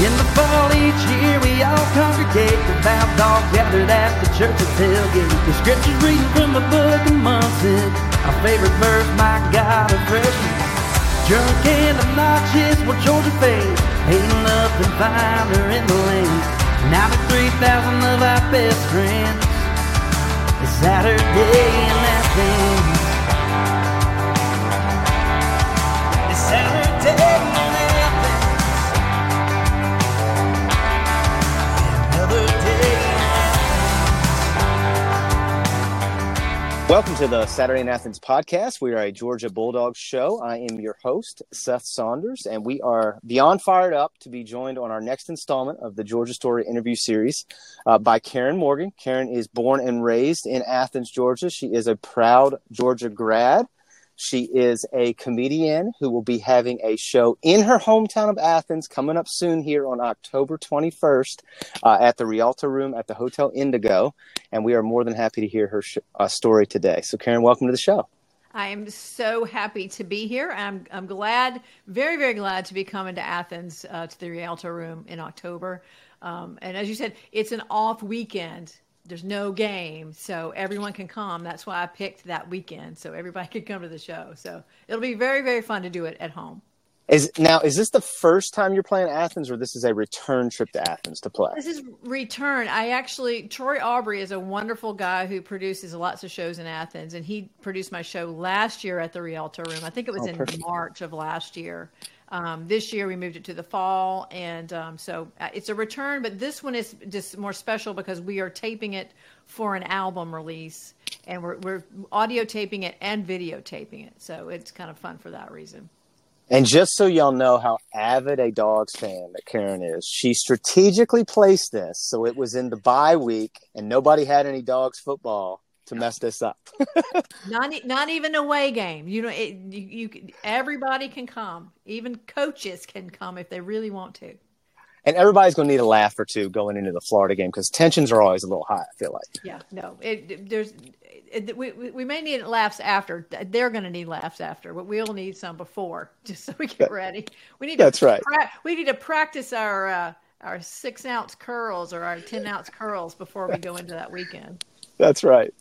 In the fall each year we all congregate, devout all gathered at the church's tailgate. The scriptures reading from the book of Munson, our favorite verse, my God of freshman. Drunk and obnoxious, well Georgia hating up and finer in the lane. Now the 3,000 of our best friends, it's Saturday in Athens. It's Welcome to the Saturday in Athens podcast. We are a Georgia Bulldogs show. I am your host, Seth Saunders, and we are beyond fired up to be joined on our next installment of the Georgia Story interview series uh, by Karen Morgan. Karen is born and raised in Athens, Georgia. She is a proud Georgia grad. She is a comedian who will be having a show in her hometown of Athens coming up soon here on October 21st uh, at the Rialto Room at the Hotel Indigo. And we are more than happy to hear her sh- uh, story today. So, Karen, welcome to the show. I am so happy to be here. I'm I'm glad, very very glad to be coming to Athens uh, to the Rialto Room in October. Um, and as you said, it's an off weekend. There's no game, so everyone can come. That's why I picked that weekend, so everybody could come to the show. So it'll be very very fun to do it at home. Is now is this the first time you're playing Athens, or this is a return trip to Athens to play? This is return. I actually Troy Aubrey is a wonderful guy who produces lots of shows in Athens, and he produced my show last year at the Rialto Room. I think it was Oh, in perfect. March of last year. Um, this year we moved it to the fall, and um, so uh, it's a return. But this one is just more special because we are taping it for an album release, and we're we're audio taping it and videotaping it. So it's kind of fun for that reason. And just so y'all know how avid a Dogs fan that Karen is, she strategically placed this so it was in the bye week and nobody had any Dogs football to mess this up. Not not even away game. You know, it, you, you everybody can come. Even coaches can come if they really want to. and everybody's going to need a laugh or two going into the Florida game because tensions are always a little high, I feel like. Yeah, no, it, there's it, we we may need laughs after. They're going to need laughs after, but we'll need some before, just so we get ready. We need That's to right. pra- we need to practice our uh, our six ounce curls or our ten ounce curls before we go into that weekend. That's right.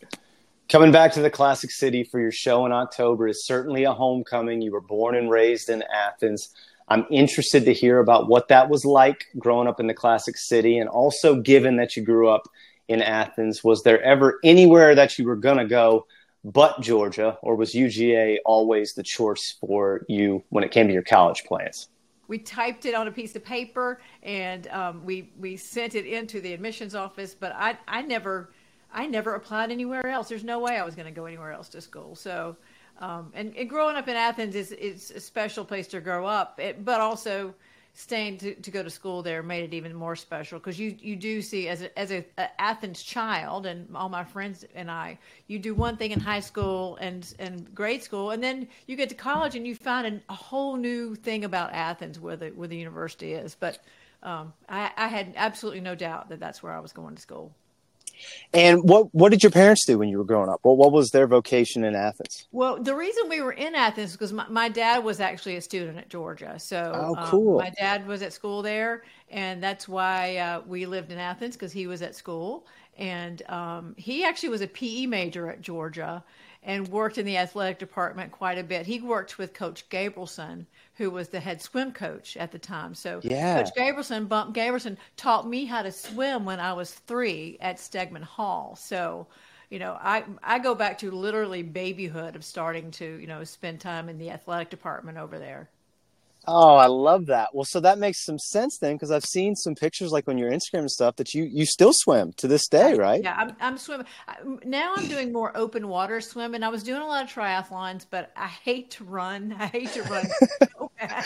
Coming back to the Classic City for your show in October is certainly a homecoming. You were born and raised in Athens. I'm interested to hear about what that was like growing up in the Classic City. And also, given that you grew up in Athens, was there ever anywhere that you were going to go but Georgia, or was UGA always the choice for you when it came to your college plans? we typed it on a piece of paper and um, we we sent it into the admissions office but i i never i never applied anywhere else. There's no way i was going to go anywhere else to school. So um, and, and growing up in athens is is a special place to grow up. It, but also staying to, to go to school there made it even more special because you you do see as a, as a, a Athens child and all my friends and I you do one thing in high school and and grade school and then you get to college and you find an, a whole new thing about Athens where the where the university is. But um, I, I had absolutely no doubt that that's where I was going to school. And what, what did your parents do when you were growing up? What, what was their vocation in Athens? Well, the reason we were in Athens because my, my dad was actually a student at Georgia. So, Oh, um, cool. my dad was at school there, and that's why uh, we lived in Athens because he was at school. And um, he actually was a PE major at Georgia and worked in the athletic department quite a bit. He worked with Coach Gabrielsen, who was the head swim coach at the time. So, Yeah. Coach Gaberson, Bump Gabrielsen, taught me how to swim when I was three at Stegeman Hall. So, you know, I I go back to literally babyhood of starting to you know spend time in the athletic department over there. Oh, I love that. Well, so that makes some sense then, because I've seen some pictures like on your Instagram and stuff that you you still swim to this day, right? Yeah, I'm I'm swimming now. I'm doing more open water swimming. I was doing a lot of triathlons, but I hate to run. I hate to run so bad.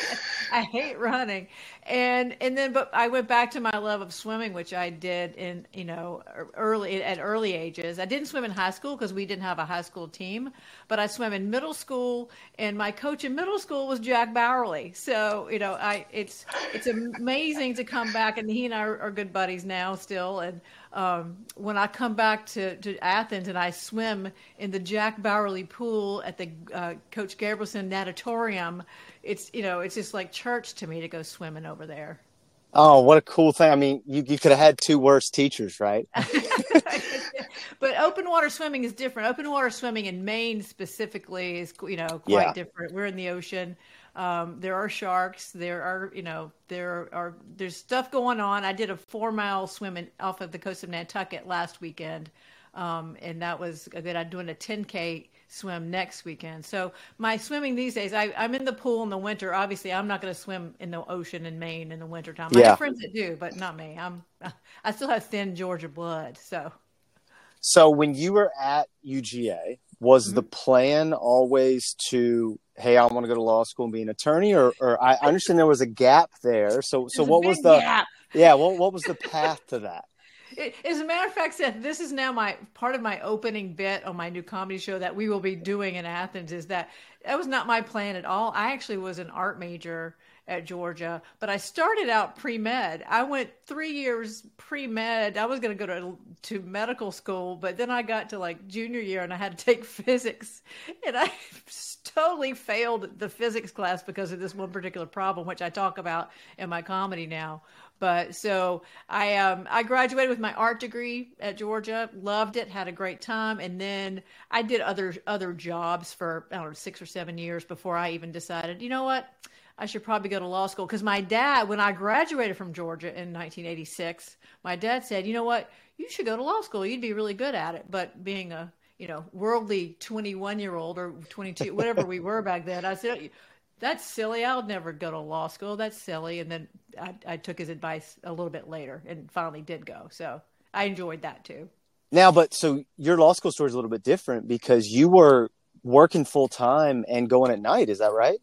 I hate running, and and then but I went back to my love of swimming, which I did in you know early at early ages. I didn't swim in high school because we didn't have a high school team, but I swam in middle school, and my coach in middle school was Jack Bauerle. So you know, I it's it's amazing to come back, and he and I are, are good buddies now still. And um, when I come back to, to Athens and I swim in the Jack Bauerle pool at the uh, Coach Gabrielsen natatorium, it's you know it's just like church to me to go swimming over there. Oh, what a cool thing! I mean, you you could have had two worse teachers, right? but open water swimming is different. Open water swimming in Maine specifically is you know quite Yeah. different. We're in the ocean. Um, there are sharks. There are you know there are there's stuff going on. I did a four mile swim in, off of the coast of Nantucket last weekend, um, and that was good. I'm doing a 10k swim next weekend. So my swimming these days, I, I'm in the pool in the winter. Obviously, I'm not going to swim in the ocean in Maine in the wintertime. I Yeah. have friends that do, but not me. I'm I still have thin Georgia blood, so. So when you were at UGA, was Mm-hmm. the plan always to, hey, I want to go to law school and be an attorney, or, or I understand there was a gap there. So, so There's what was the, gap. yeah, what what was the path to that? It- As a matter of fact, Seth, this is now my part of my opening bit on my new comedy show that we will be doing in Athens. Is that that was not my plan at all. I actually was an art major at Georgia, but I started out pre med. I went three years pre med. I was going to go to to medical school, but then I got to like junior year and I had to take physics, and I totally failed the physics class because of this one particular problem, which I talk about in my comedy now. But so I um I graduated with my art degree at Georgia, loved it, had a great time, and then I did other other jobs for I don't know six or seven years before I even decided, you know what, I should probably go to law school because my dad, when I graduated from Georgia in 1986, my dad said, you know what, you should go to law school, you'd be really good at it. But being a you know worldly 21 year old or 22 whatever we were back then, I said that's silly. I'll never go to law school. That's silly. And then I, I took his advice a little bit later and finally did go. So I enjoyed that too. Now, but so your law school story is a little bit different because you were working full time and going at night. Is that right?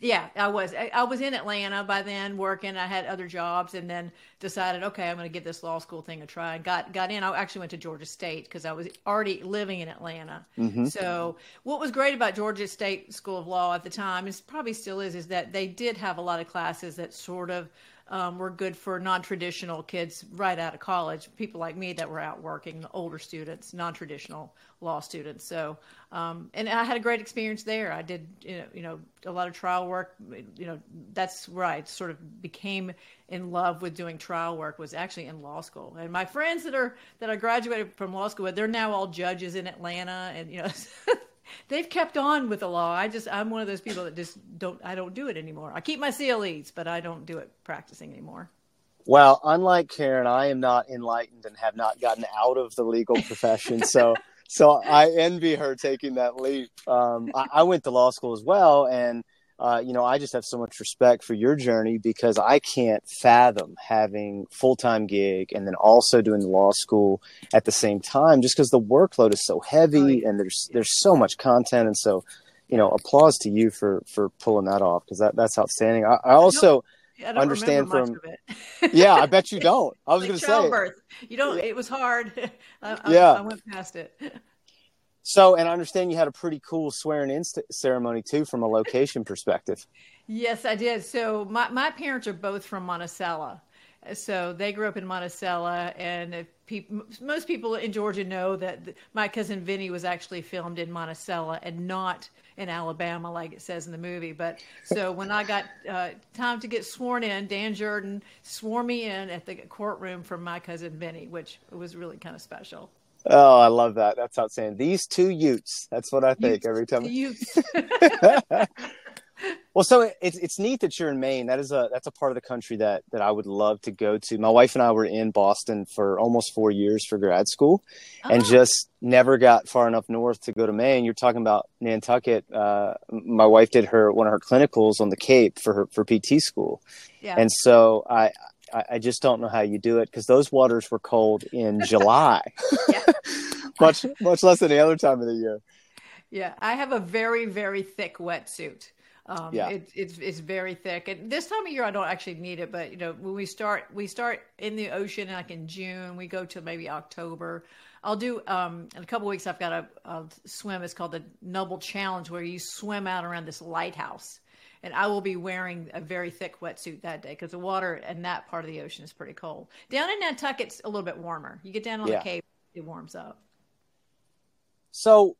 Yeah, I was. I, I was in Atlanta by then working. I had other jobs and then decided, okay, I'm going to give this law school thing a try. And got got in. I actually went to Georgia State because I was already living in Atlanta. Mm-hmm. So what was great about Georgia State School of Law at the time, is probably still is, is that they did have a lot of classes that sort of um, were good for non-traditional kids right out of college. People like me that were out working, older students, non-traditional law students. So, um, and I had a great experience there. I did, you know, you know, a lot of trial work. You know, that's where I sort of became in love with doing trial work. Was actually in law school. And my friends that are that I graduated from law school with, they're now all judges in Atlanta, and you know. They've kept on with the law. I just I'm one of those people that just don't I don't do it anymore. I keep my CLEs, but I don't do it practicing anymore. Well, unlike Karen, I am not enlightened and have not gotten out of the legal profession. So, so I envy her taking that leap. Um, I, I went to law school as well, and uh, you know, I just have so much respect for your journey because I can't fathom having full time gig and then also doing law school at the same time, just because the workload is so heavy and there's there's so much content, and so you know, applause to you for for pulling that off because that that's outstanding. I, I also. I Understand from-. Yeah, I bet you don't. I was like going to say. childbirth. You don't. It was hard. I, I, Yeah. I went past it. So, and I understand you had a pretty cool swearing in ceremony too, from a location perspective. Yes, I did. So my my parents are both from Monticello. So they grew up in Monticello, and most people in Georgia know that th- my cousin Vinny was actually filmed in Monticello and not in Alabama, like it says in the movie. But so when I got uh, time to get sworn in, Dan Jordan swore me in at the courtroom for my cousin Vinny, which was really kind of special. Oh, I love that. That's outstanding. These two Utes. That's what I think Utes. every time. You, Well, so it's it's neat that you're in Maine. That is a that's a part of the country that that I would love to go to. My wife and I were in Boston for almost four years for grad school, and Oh. just never got far enough north to go to Maine. You're talking about Nantucket. Uh, my wife did her one of her clinicals on the Cape for her for PT school, yeah. and so I I, I just don't know how you do it because those waters were cold in July, much much less than the other time of the year. Yeah, I have a very, very thick wetsuit. Um, Yeah. it, it's it's very thick, and this time of year I don't actually need it. But you know, when we start, we start in the ocean like in June. We go to maybe October. I'll do um, in a couple weeks. I've got a, a swim. It's called the Noble Challenge, where you swim out around this lighthouse, and I will be wearing a very thick wetsuit that day because the water in that part of the ocean is pretty cold. Down in Nantucket, it's a little bit warmer. You get down on Yeah. the Cape, it warms up. So,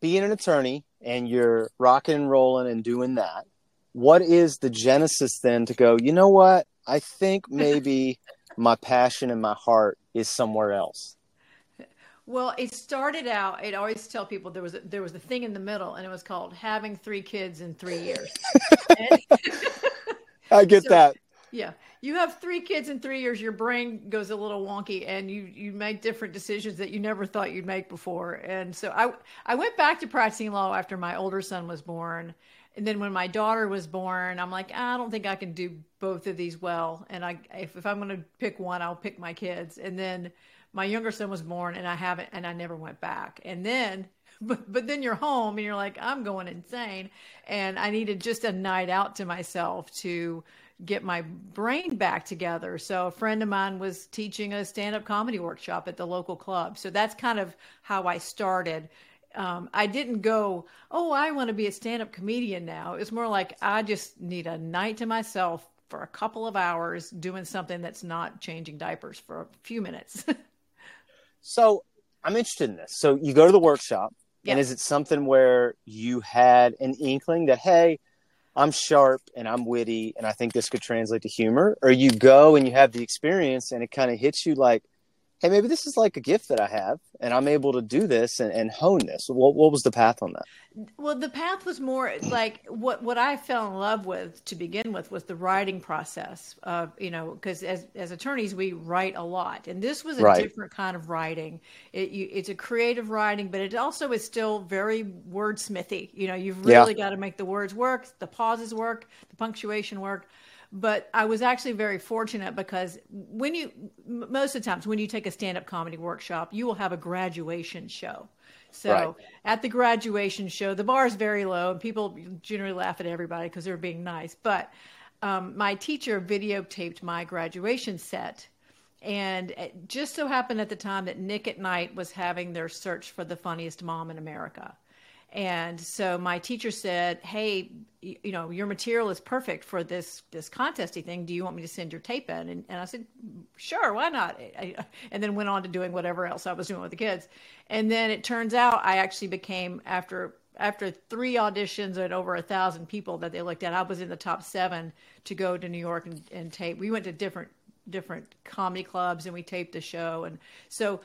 being an attorney and you're rocking and rolling and doing that, what is the genesis then to go, you know what? I think maybe my passion and my heart is somewhere else. Well, it started out. I'd always tell people there was a, there was a thing in the middle, and it was called having three kids in three years. I get so, that. Yeah, you have three kids in three years. Your brain goes a little wonky, and you you make different decisions that you never thought you'd make before. And so I I went back to practicing law after my older son was born, and then when my daughter was born, I'm like, I don't think I can do both of these well. And I if, if I'm going to pick one, I'll pick my kids. And then my younger son was born and I haven't and I never went back. And then but but then you're home and you're like I'm going insane and I needed just a night out to myself to get my brain back together. So a friend of mine was teaching a stand-up comedy workshop at the local club. So that's kind of how I started. Um, I didn't go, oh, I want to be a stand-up comedian now. It's more like I just need a night to myself for a couple of hours doing something that's not changing diapers for a few minutes. So I'm interested in this. So you go to the workshop, and is it something where you had an inkling that hey, I'm sharp and I'm witty, and I think this could translate to humor, or you go and you have the experience, and it kind of hits you like, hey, maybe this is like a gift that I have, and I'm able to do this and, and hone this. What what was the path on that? Well, the path was more like what what I fell in love with to begin with was the writing process. Of you know, because as as attorneys we write a lot, and this was a right. different kind of writing. It, you, it's a creative writing, but it also is still very wordsmithy. You know, you've really yeah. got to make the words work, the pauses work, the punctuation work but I was actually very fortunate because when you most of the times when you take a stand-up comedy workshop, you will have a graduation show. So right. at the graduation show, the bar is very low, and people generally laugh at everybody because they're being nice. But um, my teacher videotaped my graduation set, and it just so happened at the time that Nick at Night was having their search for the funniest mom in America. And so my teacher said, "Hey, you, know, your material is perfect for this this contesty thing. Do you want me to send your tape in?" And, and I said, "Sure, why not?" I, and then went on to doing whatever else I was doing with the kids. And then it turns out I actually became after after three auditions and over a thousand people that they looked at, I was in the top seven to go to New York and, and tape. We went to different different comedy clubs and we taped the show. And so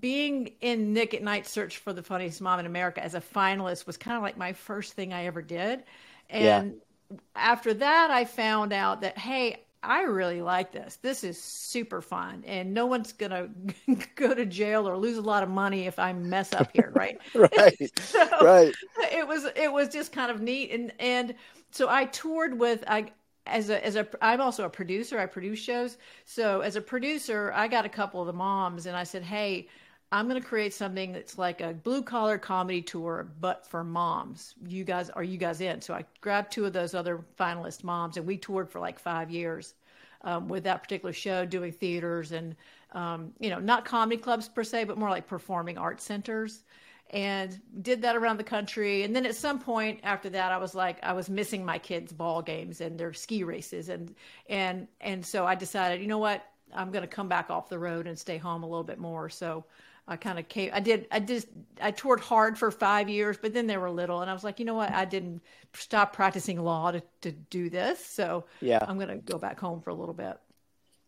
being in nick at night search for the funniest mom in america as a finalist was kind of like my first thing i ever did. And yeah. after that i found out that hey i really like this. This is super fun and no one's gonna go to jail or lose a lot of money if i mess up here right? Right. So right. it was it was just kind of neat. And and so i toured with i as a as a I'm also a producer. I produce shows. So as a producer, I got a couple of the moms and I said, "Hey, I'm going to create something that's like a blue collar comedy tour, but for moms. You guys, are you guys in? So I grabbed two of those other finalist moms, and we toured for like five years um, with that particular show, doing theaters and, um, you know, not comedy clubs per se, but more like performing arts centers and did that around the country. And then at some point after that, I was like, I was missing my kids' ball games and their ski races, and and and so I decided, you know what, I'm going to come back off the road and stay home a little bit more. So I kind of came. I did. I just. I toured hard for five years, but then they were little, and I was like, you know what? I didn't stop practicing law to to do this. So yeah, I'm going to go back home for a little bit.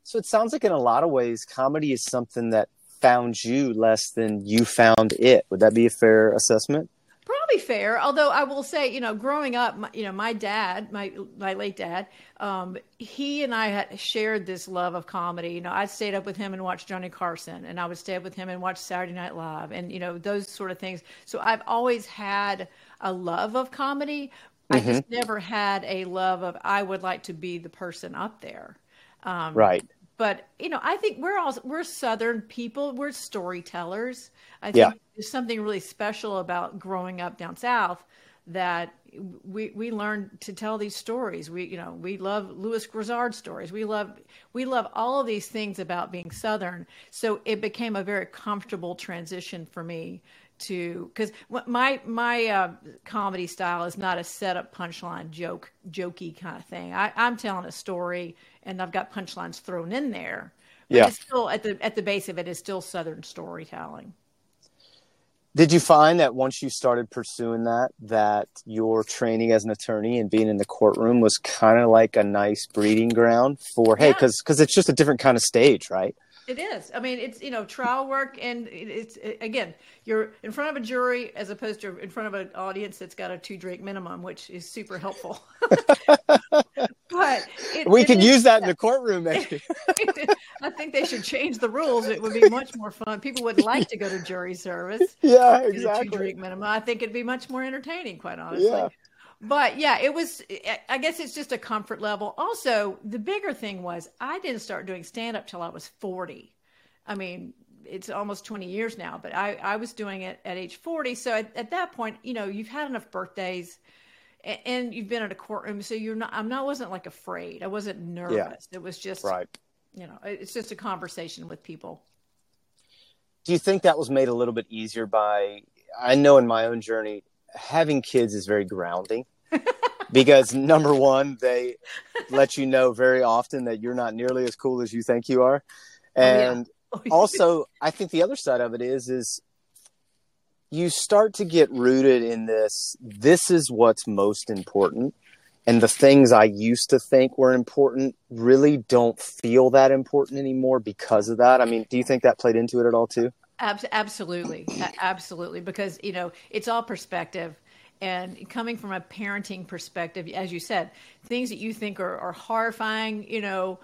So it sounds like in a lot of ways, comedy is something that found you less than you found it. Would that be a fair assessment? Probably fair. Although I will say, you know, growing up, my, you know, my dad, my my late dad, um, he and I had shared this love of comedy. You know, I stayed up with him and watched Johnny Carson, and I would stay up with him and watch Saturday Night Live, and you know those sort of things. So I've always had a love of comedy. Mm-hmm. I just mm-hmm. never had a love of I would like to be the person up there. Um, right but you know i think we're all we're southern people. We're storytellers. I think yeah. there's something really special about growing up down south that we we learn to tell these stories. We you know we love Lewis Grizzard stories. We love we love all of these things about being southern. So it became a very comfortable transition for me to because my my uh, comedy style is not a setup punchline joke jokey kind of thing I, i'm telling a story and I've got punchlines thrown in there. But yeah. it's still at the at the base of it is still Southern storytelling. Did you find that once you started pursuing that, that your training as an attorney and being in the courtroom was kind of like a nice breeding ground for hey, Yeah. because because it's just a different kind of stage, right? It is. I mean, it's you know trial work, and it- it's again, you're in front of a jury as opposed to in front of an audience that's got a two drink minimum, which is super helpful. but it, We it could use that in the courtroom, maybe. I think they should change the rules. It would be much more fun. People would like to go to jury service. yeah, a two exactly. drink minimum. I think it'd be much more entertaining, quite honestly. Yeah. But yeah, it was. I- guess it's just a comfort level. Also, the bigger thing was I didn't start doing stand up till I was forty. I mean, it's almost twenty years now, but I I was doing it at age forty. So at, at that point, you know, you've had enough birthdays. a- And you've been in a courtroom, so you're not. I'm not. wasn't like afraid. I wasn't nervous. It was just, Right. you know, it's just a conversation with people. Do you think that was made a little bit easier by? I know in my own journey, having kids is very grounding. Because number one, they let you know very often that you're not nearly as cool as you think you are, oh, yeah. and oh, also i think the other side of it is is you start to get rooted in this this is what's most important. And the things i used to think were important really don't feel that important anymore because of that. I mean do you think that played into it at all too? Abs- absolutely, absolutely, because you know it's all perspective, and coming from a parenting perspective, as you said, things that you think are, are horrifying, you know,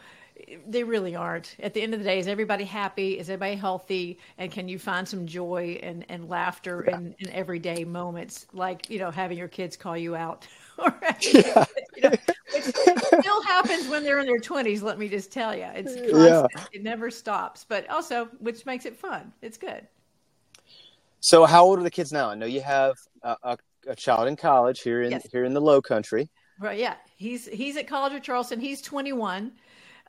they really aren't. At the end of the day, is everybody happy? Is everybody healthy? And can you find some joy and, and laughter in, in everyday moments, like you know having your kids call you out, or you know, which still happens when they're in their twenties. Let me just tell you, it's constant. It never stops. But also, which makes it fun. It's good. so how old are the kids now i know you have a, a, a child in college here in Yes. here in the low country Right. Yeah. He's he's at College of Charleston. He's 21.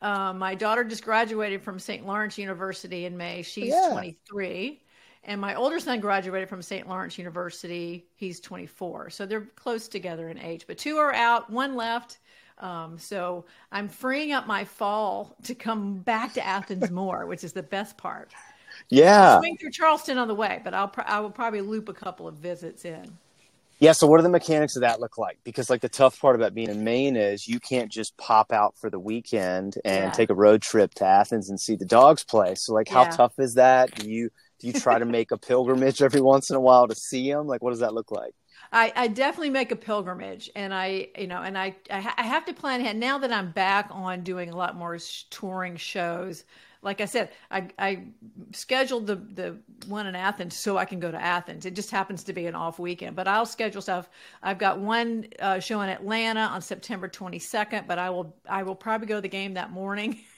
Uh, my daughter just graduated from St. Lawrence University in May. She's Yeah. 23. And my older son graduated from St. Lawrence University. He's 24. So they're close together in age. But two are out, one left. Um, so I'm freeing up my fall to come back to Athens more, which is the best part. yeah Swing through Charleston on the way, but I'll I will probably loop a couple of visits in. Yeah, so what do the mechanics of that look like? Because like the tough part about being in Maine is you can't just pop out for the weekend and Yeah. take a road trip to Athens and see the dogs play. So like how Yeah. tough is that? Do you do you try to make a pilgrimage every once in a while to see them? Like what does that look like? I, I definitely make a pilgrimage, and I, you know, and I, I, ha- I have to plan ahead. Now that I'm back on doing a lot more touring shows, like I said, I, I scheduled the the one in Athens so I can go to Athens. It just happens to be an off weekend, but I'll schedule stuff. I've got one uh, show in Atlanta on September 22nd, but I will I will probably go to the game that morning.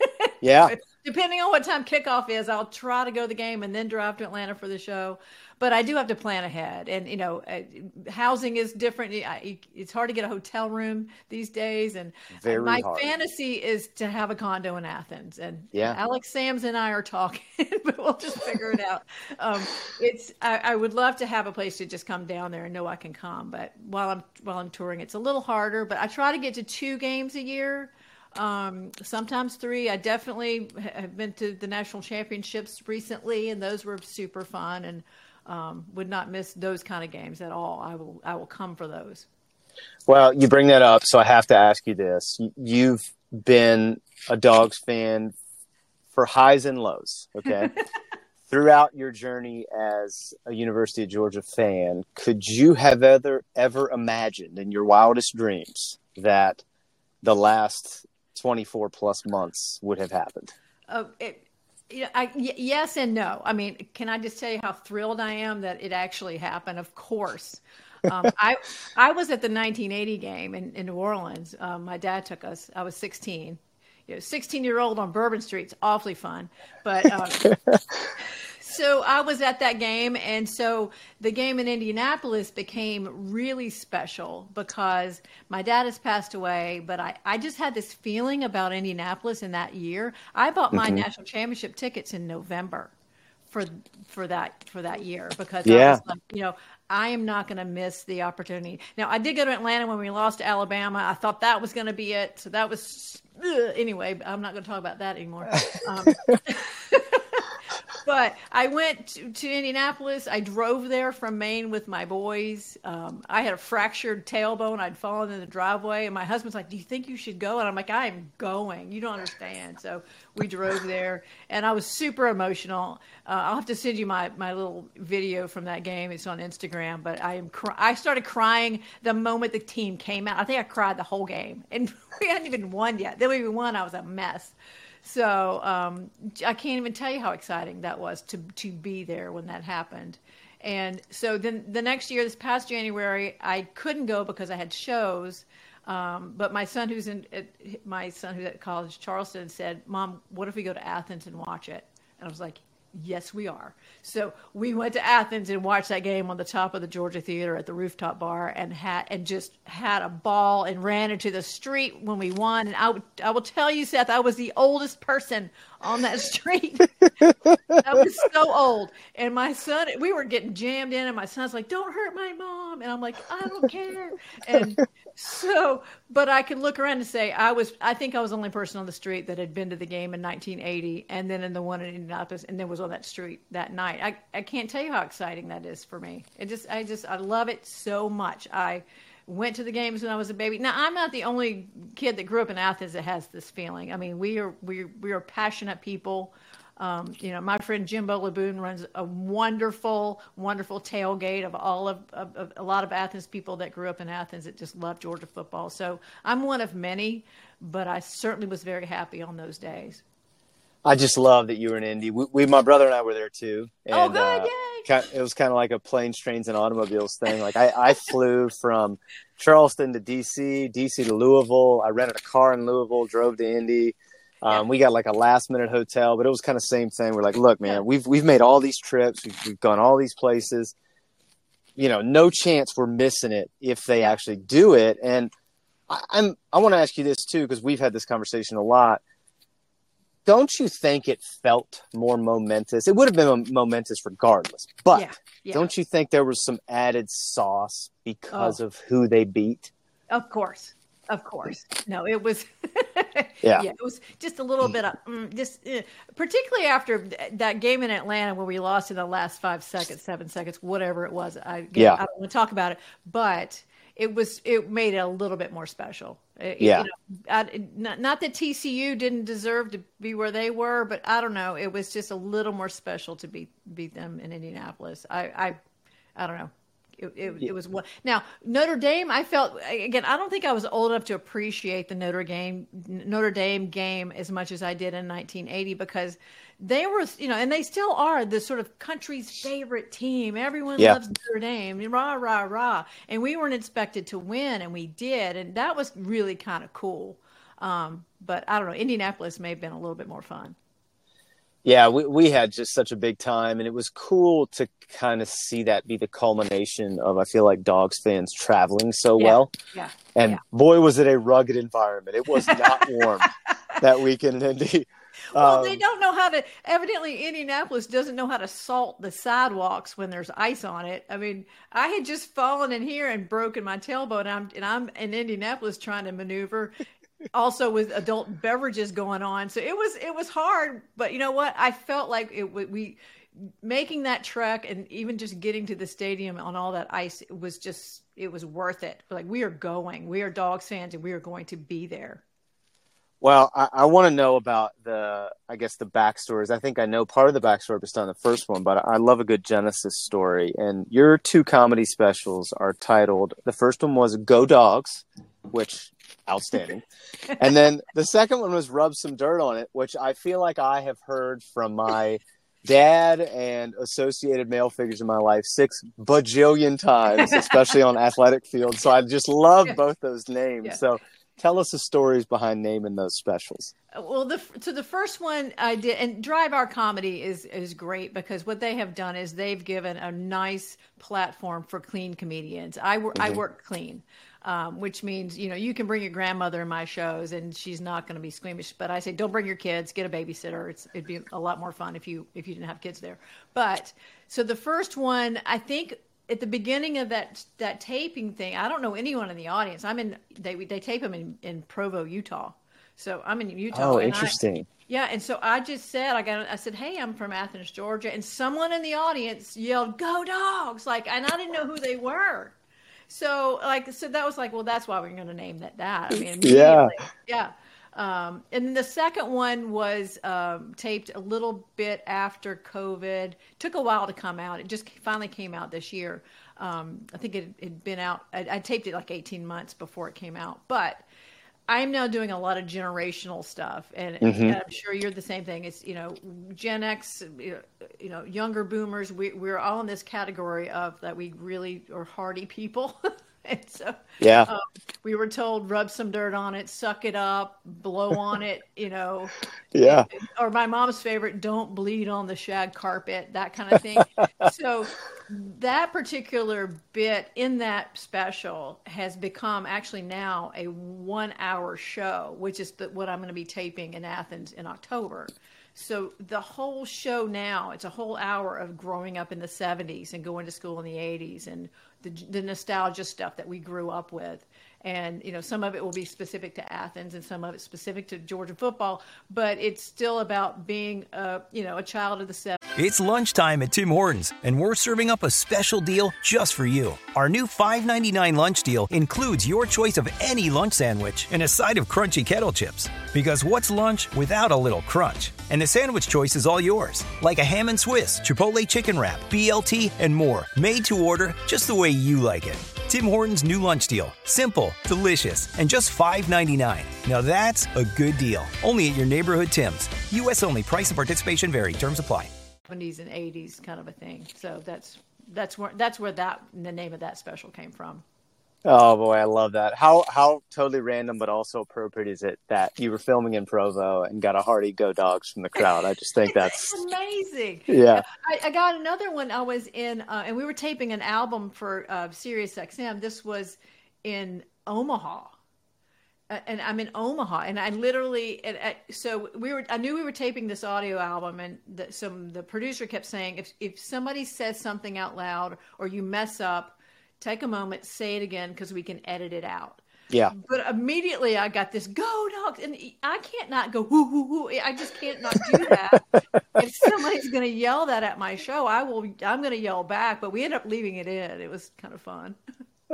Yeah. Depending on what time kickoff is, I'll try to go to the game and then drive to Atlanta for the show. But I do have to plan ahead, and you know, uh, housing is different. I- It's hard to get a hotel room these days, and Very my hard. fantasy is to have a condo in Athens. And Yeah. Alex Sams and I are talking, but we'll just figure it out. Um, it's I, I would love to have a place to just come down there and know I can come. But while I'm while I'm touring, it's a little harder. But I try to get to two games a year um, sometimes three. I definitely have been to the national championships recently, and those were super fun, and um, would not miss those kind of games at all. I will, I will come for those. Well, you bring that up, so I have to ask you this. You've been a dogs fan for highs and lows, okay? Throughout your journey as a University of Georgia fan, could you have ever ever imagined in your wildest dreams that the last 24 plus months would have happened? Uh, it, you know, I, y- yes and no. I mean, can I just tell you how thrilled I am that it actually happened? Of course. Um, I I was at the 1980 game in, in New Orleans. Um, my dad took us. I was 16. You know, 16 year old on Bourbon Street's awfully fun. But um, so I was at that game, and so the game in Indianapolis became really special because my dad has passed away, but I, I just had this feeling about Indianapolis in that year. I bought my national championship tickets in November for for that for that year because I Yeah. was like, you know, I am not going to miss the opportunity. Now, I did go to Atlanta when we lost to Alabama. I thought that was going to be it. So that was ugh, anyway. I'm not going to talk about that anymore. Um, but I went to, to, Indianapolis. I drove there from Maine with my boys. Um, I had a fractured tailbone. I'd fallen in the driveway, and my husband's like, "Do you think you should go?" And I'm like, "I'm going. You don't understand." So we drove there, and I was super emotional. Uh, I'll have to send you my, my little video from that game. It's on Instagram. But I am cry- I started crying the moment the team came out. I think I cried the whole game, and we hadn't even won yet. Then we won. I was a mess. So um, I can't even tell you how exciting that was to to be there when that happened. And so then the next year, this past January, I couldn't go because I had shows. Um, but my son, who's in my son who's at college, Charleston, said, "Mom, what if we go to Athens and watch it?" And I was like, Yes, we are. So we went to Athens and watched that game on the top of the Georgia Theater at the rooftop bar and had and just had a ball and ran into the street when we won. And I, I will tell you, Seth, I was the oldest person on that street. I was so old. And my son, we were getting jammed in, and my son's like, Don't hurt my mom. And I'm like, I don't care. And so, but I can look around and say, I was, I think I was the only person on the street that had been to the game in 1980 and then in the one in Indianapolis and then was on that street that night. I, I can't tell you how exciting that is for me. It just, I just, I love it so much. I, went to the games when I was a baby. Now I'm not the only kid that grew up in Athens that has this feeling. I mean, we are we we are passionate people. Um, you know, my friend Jimbo Laboon runs a wonderful, wonderful tailgate of all of, of, of, a lot of Athens people that grew up in Athens that just love Georgia football. So I'm one of many, but I certainly was very happy on those days. I just love that you were in Indy. We, we my brother and I were there too. Oh, and, oh, good! Uh, it was kind of like a planes, trains, and automobiles thing. Like I, I flew from Charleston to DC, DC to Louisville. I rented a car in Louisville, drove to Indy. Um, yeah. We got like a last minute hotel, but it was kind of same thing. We're like, look, man, we've we've made all these trips, we've, we've gone all these places. You know, no chance we're missing it if they actually do it. And I, I'm I want to ask you this too because we've had this conversation a lot don't you think it felt more momentous? It would have been momentous regardless, but yeah, yeah. don't you think there was some added sauce because oh. of who they beat? Of course, of course. No, it was. yeah. yeah, it was just a little bit of mm, just, uh, particularly after that game in Atlanta where we lost in the last five seconds, seven seconds, whatever it was. I yeah, I don't want to talk about it, but it was it made it a little bit more special. Uh, yeah. You know, I, not, not that TCU didn't deserve to be where they were, but I don't know. It was just a little more special to beat beat them in Indianapolis. I I, I don't know. It, it, it, was one. Now Notre Dame, I felt again. I don't think I was old enough to appreciate the Notre Dame Notre Dame game as much as I did in 1980 because they were, you know, and they still are the sort of country's favorite team. Everyone yeah. loves Notre Dame, rah rah rah. And we weren't expected to win, and we did, and that was really kind of cool. Um, but I don't know, Indianapolis may have been a little bit more fun. Yeah, we, we had just such a big time, and it was cool to kind of see that be the culmination of I feel like Dogs fans traveling so yeah, well. Yeah. And yeah. boy, was it a rugged environment. It was not warm that weekend in Indy. Well, um, they don't know how to. Evidently, Indianapolis doesn't know how to salt the sidewalks when there's ice on it. I mean, I had just fallen in here and broken my tailbone, and I'm, and I'm in Indianapolis trying to maneuver. Also with adult beverages going on, so it was it was hard. But you know what? I felt like it we making that trek and even just getting to the stadium on all that ice was just it was worth it. Like we are going, we are dog fans, and we are going to be there. Well, I, I want to know about the, I guess, the backstories. I think I know part of the backstory based on the first one, but I love a good Genesis story. And your two comedy specials are titled. The first one was "Go Dawgs," which outstanding, and then the second one was "Rub Some Dirt on It," which I feel like I have heard from my dad and associated male figures in my life six bajillion times, especially on athletic fields. So I just love yeah. both those names. Yeah. So tell us the stories behind naming those specials. Well, the so the first one I did, and Dry Bar Comedy is is great because what they have done is they've given a nice platform for clean comedians. I work mm-hmm. I work clean. Um, which means you know you can bring your grandmother in my shows and she's not going to be squeamish but i say don't bring your kids get a babysitter it's, it'd be a lot more fun if you if you didn't have kids there but so the first one i think at the beginning of that that taping thing, I don't know anyone in the audience. I'm in they they tape them in in Provo, Utah. So I'm in Utah. Oh, and I- interesting. yeah, and so I just said, I got, I said, hey, I'm from Athens, Georgia, and someone in the audience yelled, "Go Dogs!" Like, and I didn't know who they were. So, like, so that was like, well, that's why we're going to name that that. I mean, Yeah. yeah. Um, and then the second one was um, taped a little bit after COVID. Took a while to come out. It just finally came out this year. Um, I think it had been out. I, I taped it like 18 months before it came out, but I'm now doing a lot of generational stuff, and, and mm-hmm. I'm sure you're the same thing. It's you know Gen X, you know, you know younger Boomers. We we're all in this category of that we really are hardy people, and so Yeah. um, we were told rub some dirt on it, suck it up, blow on it, you know, yeah. or my mom's favorite, don't bleed on the shag carpet, that kind of thing. so that particular bit in that special has become actually now a one hour show, which is the, what I'm going to be taping in Athens in October. So the whole show now, it's a whole hour of growing up in the 70s and going to school in the 80s and the, the nostalgia stuff that we grew up with. And, you know, some of it will be specific to Athens and some of it specific to Georgia football, but it's still about being, a, you know, a child of the 70s. It's lunchtime at Tim Hortons, and we're serving up a special deal just for you. Our new $5.99 lunch deal includes your choice of any lunch sandwich and a side of crunchy kettle chips. Because what's lunch without a little crunch? And the sandwich choice is all yours, like a ham and Swiss, Chipotle chicken wrap, BLT, and more, made to order just the way you like it. Tim Hortons new lunch deal. Simple, delicious, and just $5.99. Now that's a good deal. Only at your neighborhood Tim's. U.S. only. Price and participation vary. Terms apply. 70s and 80s kind of a thing. So that's that's where that's where that the name of that special came from. Oh boy, I love that. How how totally random but also appropriate is it that you were filming in Provo and got a hearty go dogs from the crowd? I just think that's amazing. Yeah. I, I got another one. I was in, uh, and we were taping an album for uh, Sirius XM. This was in Omaha. Uh, and I'm in Omaha, and I literally, and, uh, so we were. I knew we were taping this audio album, and the, some the producer kept saying, if if somebody says something out loud or you mess up, take a moment, say it again, because we can edit it out. yeah. But immediately I got this go dogs, and I can't not go whoo whoo whoo. I just can't not do that. if somebody's going to yell that at my show, I will. I'm going to yell back. But we ended up leaving it in. It was kind of fun.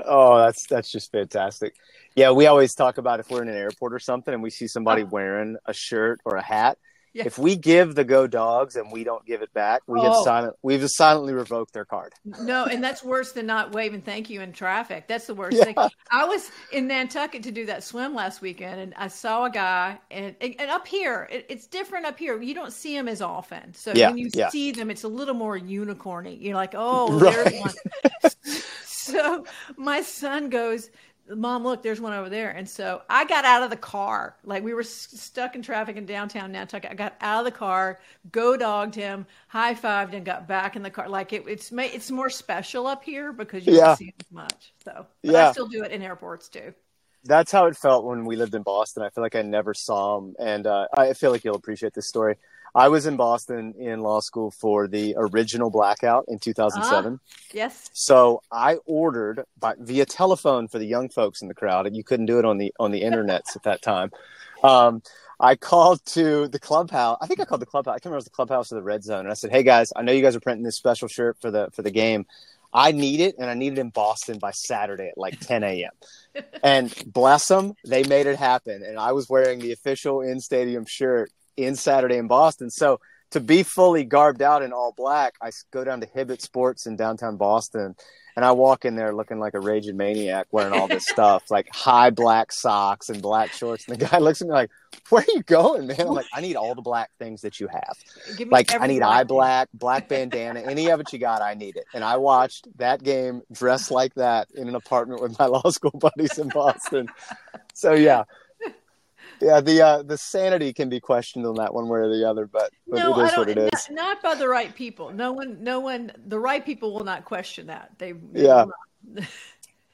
Oh, that's that's just fantastic. Yeah, we always talk about if we're in an airport or something and we see somebody Oh. wearing a shirt or a hat. Yeah. If we give the go dogs and we don't give it back, we have Oh. silent we've silently revoked their card. No, and that's worse than not waving thank you in traffic. That's the worst Yeah. thing. I was in Nantucket to do that swim last weekend, and I saw a guy, and and, up here, it, it's different up here. You don't see them as often, so Yeah, when you see them, it's a little more unicorny. You're like, oh, Right. there's one. so my son goes. Mom, look, there's one over there. And so I got out of the car. Like we were s- stuck in traffic in downtown Nantucket. I got out of the car, go dogged him, high fived, and got back in the car. Like it, it's it's more special up here because you Yeah. don't see it as much. So, but Yeah. I still do it in airports too. That's how it felt when we lived in Boston. I feel like I never saw him, and uh, I feel like you'll appreciate this story. I was in Boston in law school for the original blackout in 2007. Yes. So I ordered by via telephone for the young folks in the crowd, and you couldn't do it on the on the internets at that time. Um, I called to the clubhouse. I think I called the clubhouse. I can't remember it was the clubhouse or the red zone, and I said, "Hey guys, I know you guys are printing this special shirt for the for the game. I need it, and I need it in Boston by Saturday at like 10 a.m." and bless them, they made it happen. And I was wearing the official in stadium shirt in Saturday in Boston. So to be fully garbed out in all black, I go down to Hibbett Sports in downtown Boston, and I walk in there looking like a raging maniac, wearing all this stuff, like high black socks and black shorts. And the guy looks at me like, "Where are you going, man?" I'm like, "I need all the black things that you have. Like, I need eye black, black bandana, any of it you got, I need it." And I watched that game dressed like that in an apartment with my law school buddies in Boston. So yeah. Yeah, the uh, the sanity can be questioned on that one way or the other, but, but No, it is what it is. Not, not by the right people. No one. No one. The right people will not question that. They. they Yeah.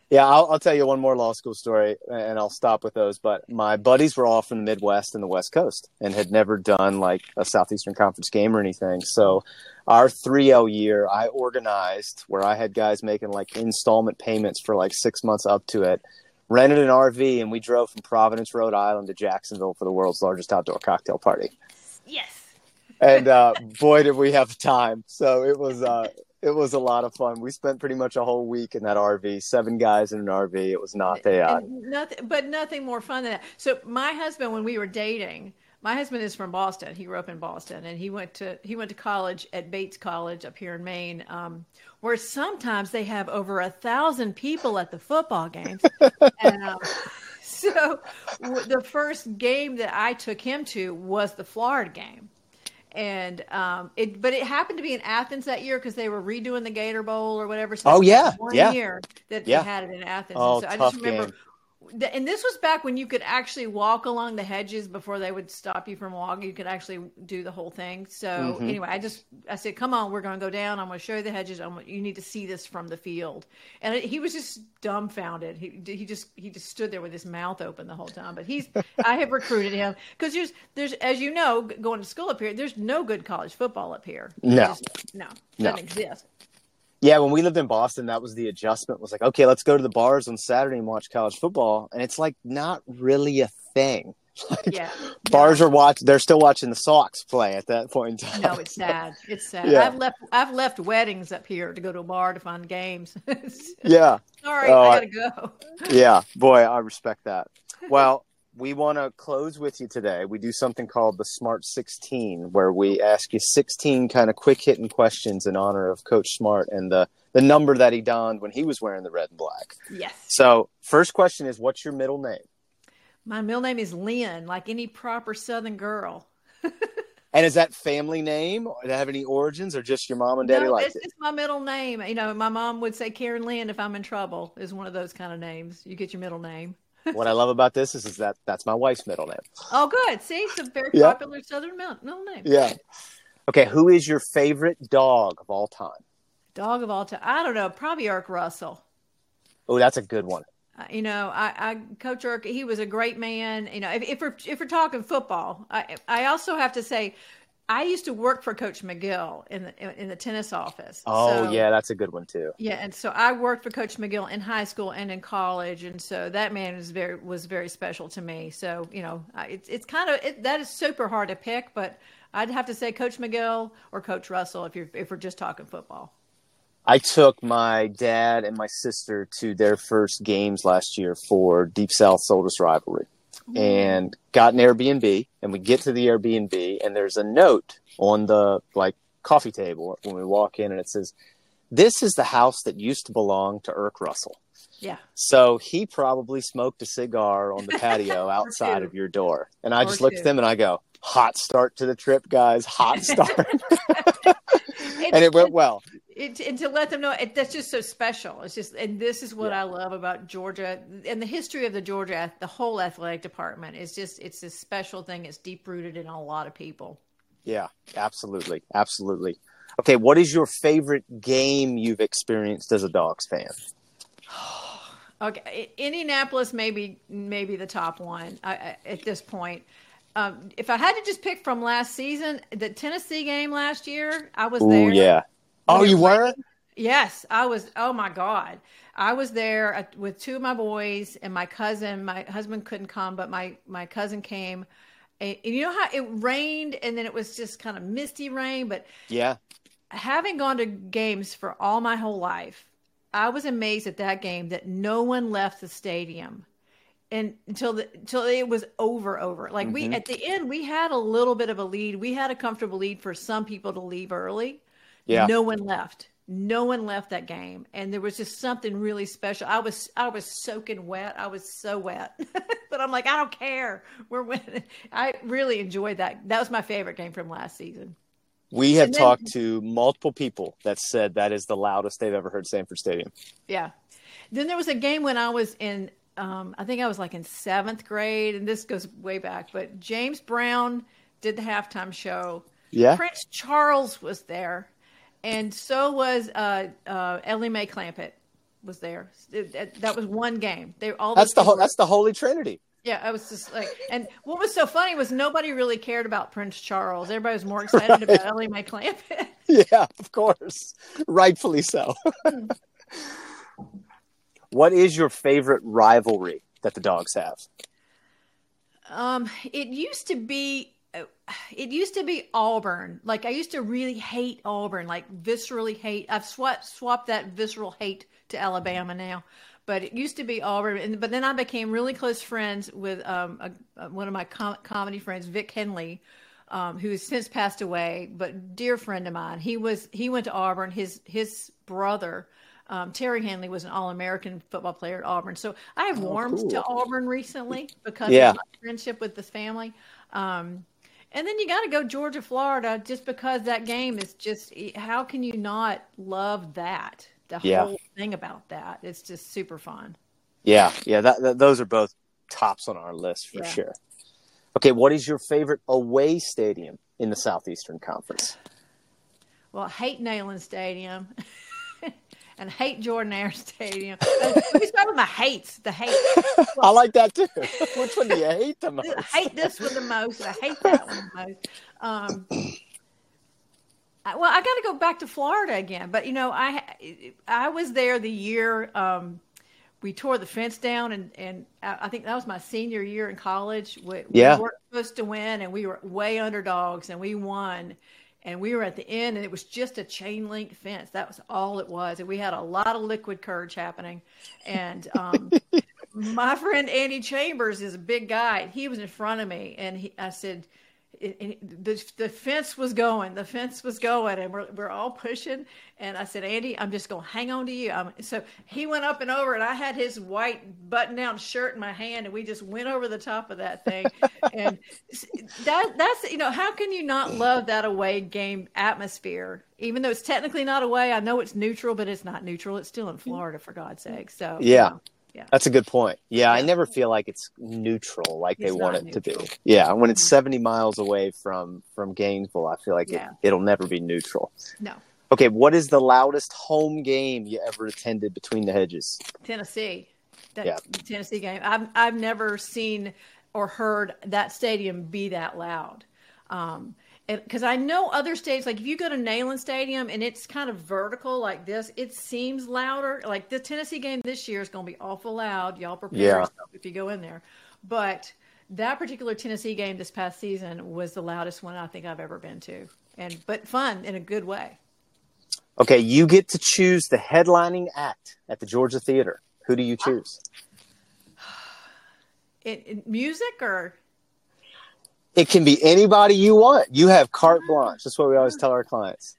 Yeah, I'll, I'll tell you one more law school story, and I'll stop with those. But my buddies were all from the Midwest and the West Coast, and had never done like a Southeastern Conference game or anything. So, our 3L year, I organized where I had guys making like installment payments for like six months up to it, rented an RV, and we drove from Providence, Rhode Island to Jacksonville for the world's largest outdoor cocktail party. Yes. And uh, boy, did we have time! So it was uh, it was a lot of fun. We spent pretty much a whole week in that RV, seven guys in an RV. It was not the uh, nothing, but nothing more fun than that. So my husband, when we were dating, my husband is from Boston. He grew up in Boston, and he went to he went to college at Bates College up here in Maine, um, where sometimes they have over a thousand people at the football games. and, um, so w- the first game that I took him to was the Florida game and um, it but it happened to be in Athens that year because they were redoing the Gator Bowl or whatever. So oh yeah, one yeah. year that yeah. they had it in Athens. Oh, so tough I just remember game and this was back when you could actually walk along the hedges before they would stop you from walking. You could actually do the whole thing. So mm-hmm. anyway, I just I said, "Come on, we're going to go down. I'm going to show you the hedges. I'm, you need to see this from the field." And he was just dumbfounded. He he just he just stood there with his mouth open the whole time. But he's I have recruited him because there's there's as you know going to school up here. There's no good college football up here. No, just, no, doesn't exist. Yeah, when we lived in Boston, that was the adjustment. Was like, okay, let's go to the bars on Saturday and watch college football, and it's like not really a thing. Like, yeah, bars are watch. They're still watching the Sox play at that point in time. No, it's sad. It's sad. Yeah. I've left. I've left weddings up here to go to a bar to find games. yeah. All right, oh, I gotta go. yeah, boy, I respect that. Well, we want to close with you today. We do something called the Smart 16, where we ask you 16 kind of quick hitting questions in honor of Coach Smart and the, the number that he donned when he was wearing the red and black. Yes. So, first question is what's your middle name? My middle name is Lynn, like any proper Southern girl. and is that family name? It have any origins or just your mom and daddy no, like it's it? just my middle name. You know, my mom would say Karen Lynn if I'm in trouble, is one of those kind of names. You get your middle name what I love about this is, is that that's my wife's middle name. Oh, good. See, it's a very popular Southern middle name. Yeah. Okay, who is your favorite dog of all time? Dog of all time. I don't know. Probably Erk Russell. Oh, that's a good one. Uh, you know, I, I Coach Erk. He was a great man. You know, if, if we're if we're talking football, I I also have to say I used to work for Coach Magill in the in the tennis office. Oh so, yeah, that's a good one too. Yeah, and so I worked for Coach Magill in high school and in college, and so that man was very was very special to me. So you know, it's it's kind of it, that is super hard to pick, but I'd have to say Coach Magill or Coach Russell if you're if we're just talking football. I took my dad and my sister to their first games last year for Deep South's Oldest Rivalry and got an Airbnb. And we get to the Airbnb, and there's a note on the like coffee table when we walk in, and it says, "This is the house that used to belong to Erk Russell." Yeah. So he probably smoked a cigar on the patio outside of your door, and I or just looked two. at them and I go, "Hot start to the trip, guys! Hot start." and it went well. It, and to let them know it, that's just so special. It's just, and this is what yeah. I love about Georgia and the history of the Georgia, the whole athletic department is just, it's a special thing. It's deep rooted in a lot of people. Yeah, absolutely. Absolutely. Okay. What is your favorite game you've experienced as a Dogs fan? okay. Indianapolis, maybe, maybe the top one I, I, at this point. Um, if I had to just pick from last season, the Tennessee game last year, I was Ooh, there. yeah. Oh, you were? Yes, I was. Oh my God, I was there with two of my boys and my cousin. My husband couldn't come, but my my cousin came. And, and you know how it rained, and then it was just kind of misty rain. But yeah, having gone to games for all my whole life, I was amazed at that game that no one left the stadium and until the until it was over over like mm-hmm. we at the end we had a little bit of a lead we had a comfortable lead for some people to leave early yeah. No one left. No one left that game. And there was just something really special. I was i was soaking wet. I was so wet. But i'm like i don't care. We're winning. I really enjoyed that. That was my favorite game from last season. We have then, talked to multiple people that said that is the loudest they've ever heard sanford stadium. Yeah. Then there was a game when i was in um, I think I was like in seventh grade, and this goes way back. But James Brown did the halftime show. Yeah. Prince Charles was there, and so was uh, uh, Ellie Mae Clampett was there. It, that was one game. They all that's the were, that's the Holy Trinity. Yeah, I was just like, and what was so funny was nobody really cared about Prince Charles. Everybody was more excited right. about Ellie Mae Clampett. Yeah, of course, rightfully so. What is your favorite rivalry that the dogs have? Um, it used to be it used to be Auburn. Like I used to really hate Auburn, like viscerally hate. I've swapped swapped that visceral hate to Alabama now, but it used to be Auburn. And but then I became really close friends with um a, one of my com- comedy friends, Vic Henley, um, who has since passed away, but dear friend of mine. He was he went to Auburn. His his brother. Um, Terry Henley was an All-American football player at Auburn, so I have Oh, warmed cool. to Auburn recently because Yeah. of my friendship with this family. Um, and then you got to go Georgia, Florida, just because that game is just. How can you not love that? The Yeah. whole thing about that. It's just super fun. Yeah, yeah, that, that those are both tops on our list for Yeah. sure. Okay, what is your favorite away stadium in the Southeastern Conference? Well, I hate Neyland Stadium. And hate Jordan-Hare Stadium. Me start with my hates. The hate. I like that too. Which one do you hate the most? I hate this one the most. I hate that one the most. Um, I, well, I got to go back to Florida again. But you know, I I was there the year um, we tore the fence down, and and I I think that was my senior year in college. We, Yeah. we weren't supposed to win, and we were way underdogs, and we won. And we were at the end, and it was just a chain link fence. That was all it was. And we had a lot of liquid courage happening. And um, my friend Andy Chambers is a big guy. He was in front of me, and he, I said, it, it, the the fence was going, the fence was going, and we're we're all pushing. And I said, Andy, I'm just going to hang on to you. Um so he went up and over, and I had his white button down shirt in my hand, and we just went over the top of that thing. and that that's you know how can you not love that away game atmosphere? Even though it's technically not away, I know it's neutral, but it's not neutral. It's still in Florida, for God's sake. So you Yeah. know, yeah. That's a good point. Yeah, I never feel like it's neutral like they want it to be. Yeah, when it's 70 miles away from from Gainesville, I feel like Yeah. it, it'll never be neutral. No, Okay, what is the loudest home game you ever attended between the hedges? Tennessee. That Yeah. Tennessee game. I've I've never seen or heard that stadium be that loud. Um, because I know other states, like if you go to Neyland Stadium and it's kind of vertical like this, it seems louder. Like the Tennessee game this year is going to be awful loud. Y'all prepare Yeah. yourself if you go in there. But that particular Tennessee game this past season was the loudest one I think I've ever been to, and but fun in a good way. Okay, you get to choose the headlining act at the Georgia Theater. Who do you choose? In, in music or It can be anybody you want. You have carte blanche. That's what we always tell our clients.